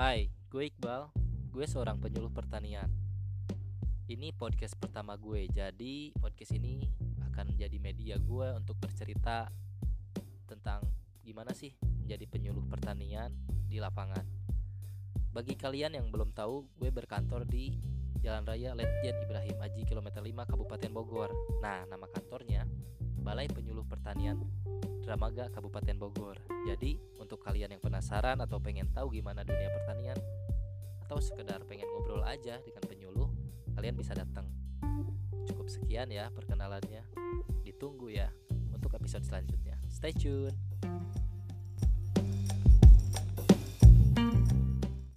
Hai, gue Iqbal. Gue seorang penyuluh pertanian. Ini podcast pertama gue, jadi podcast ini akan menjadi media gue untuk bercerita tentang gimana sih menjadi penyuluh pertanian di lapangan. Bagi kalian yang belum tahu, gue berkantor di Jalan Raya Letjen Ibrahim Haji kilometer 5 Kabupaten Bogor. Nah, nama kantornya Balai Penyuluh Pertanian Dramaga Kabupaten Bogor. Jadi, untuk kalian yang penasaran atau pengen tahu gimana dunia pertanian atau sekedar pengen ngobrol aja dengan penyuluh, kalian bisa datang. Cukup sekian ya perkenalannya. Ditunggu ya untuk episode selanjutnya. Stay tune.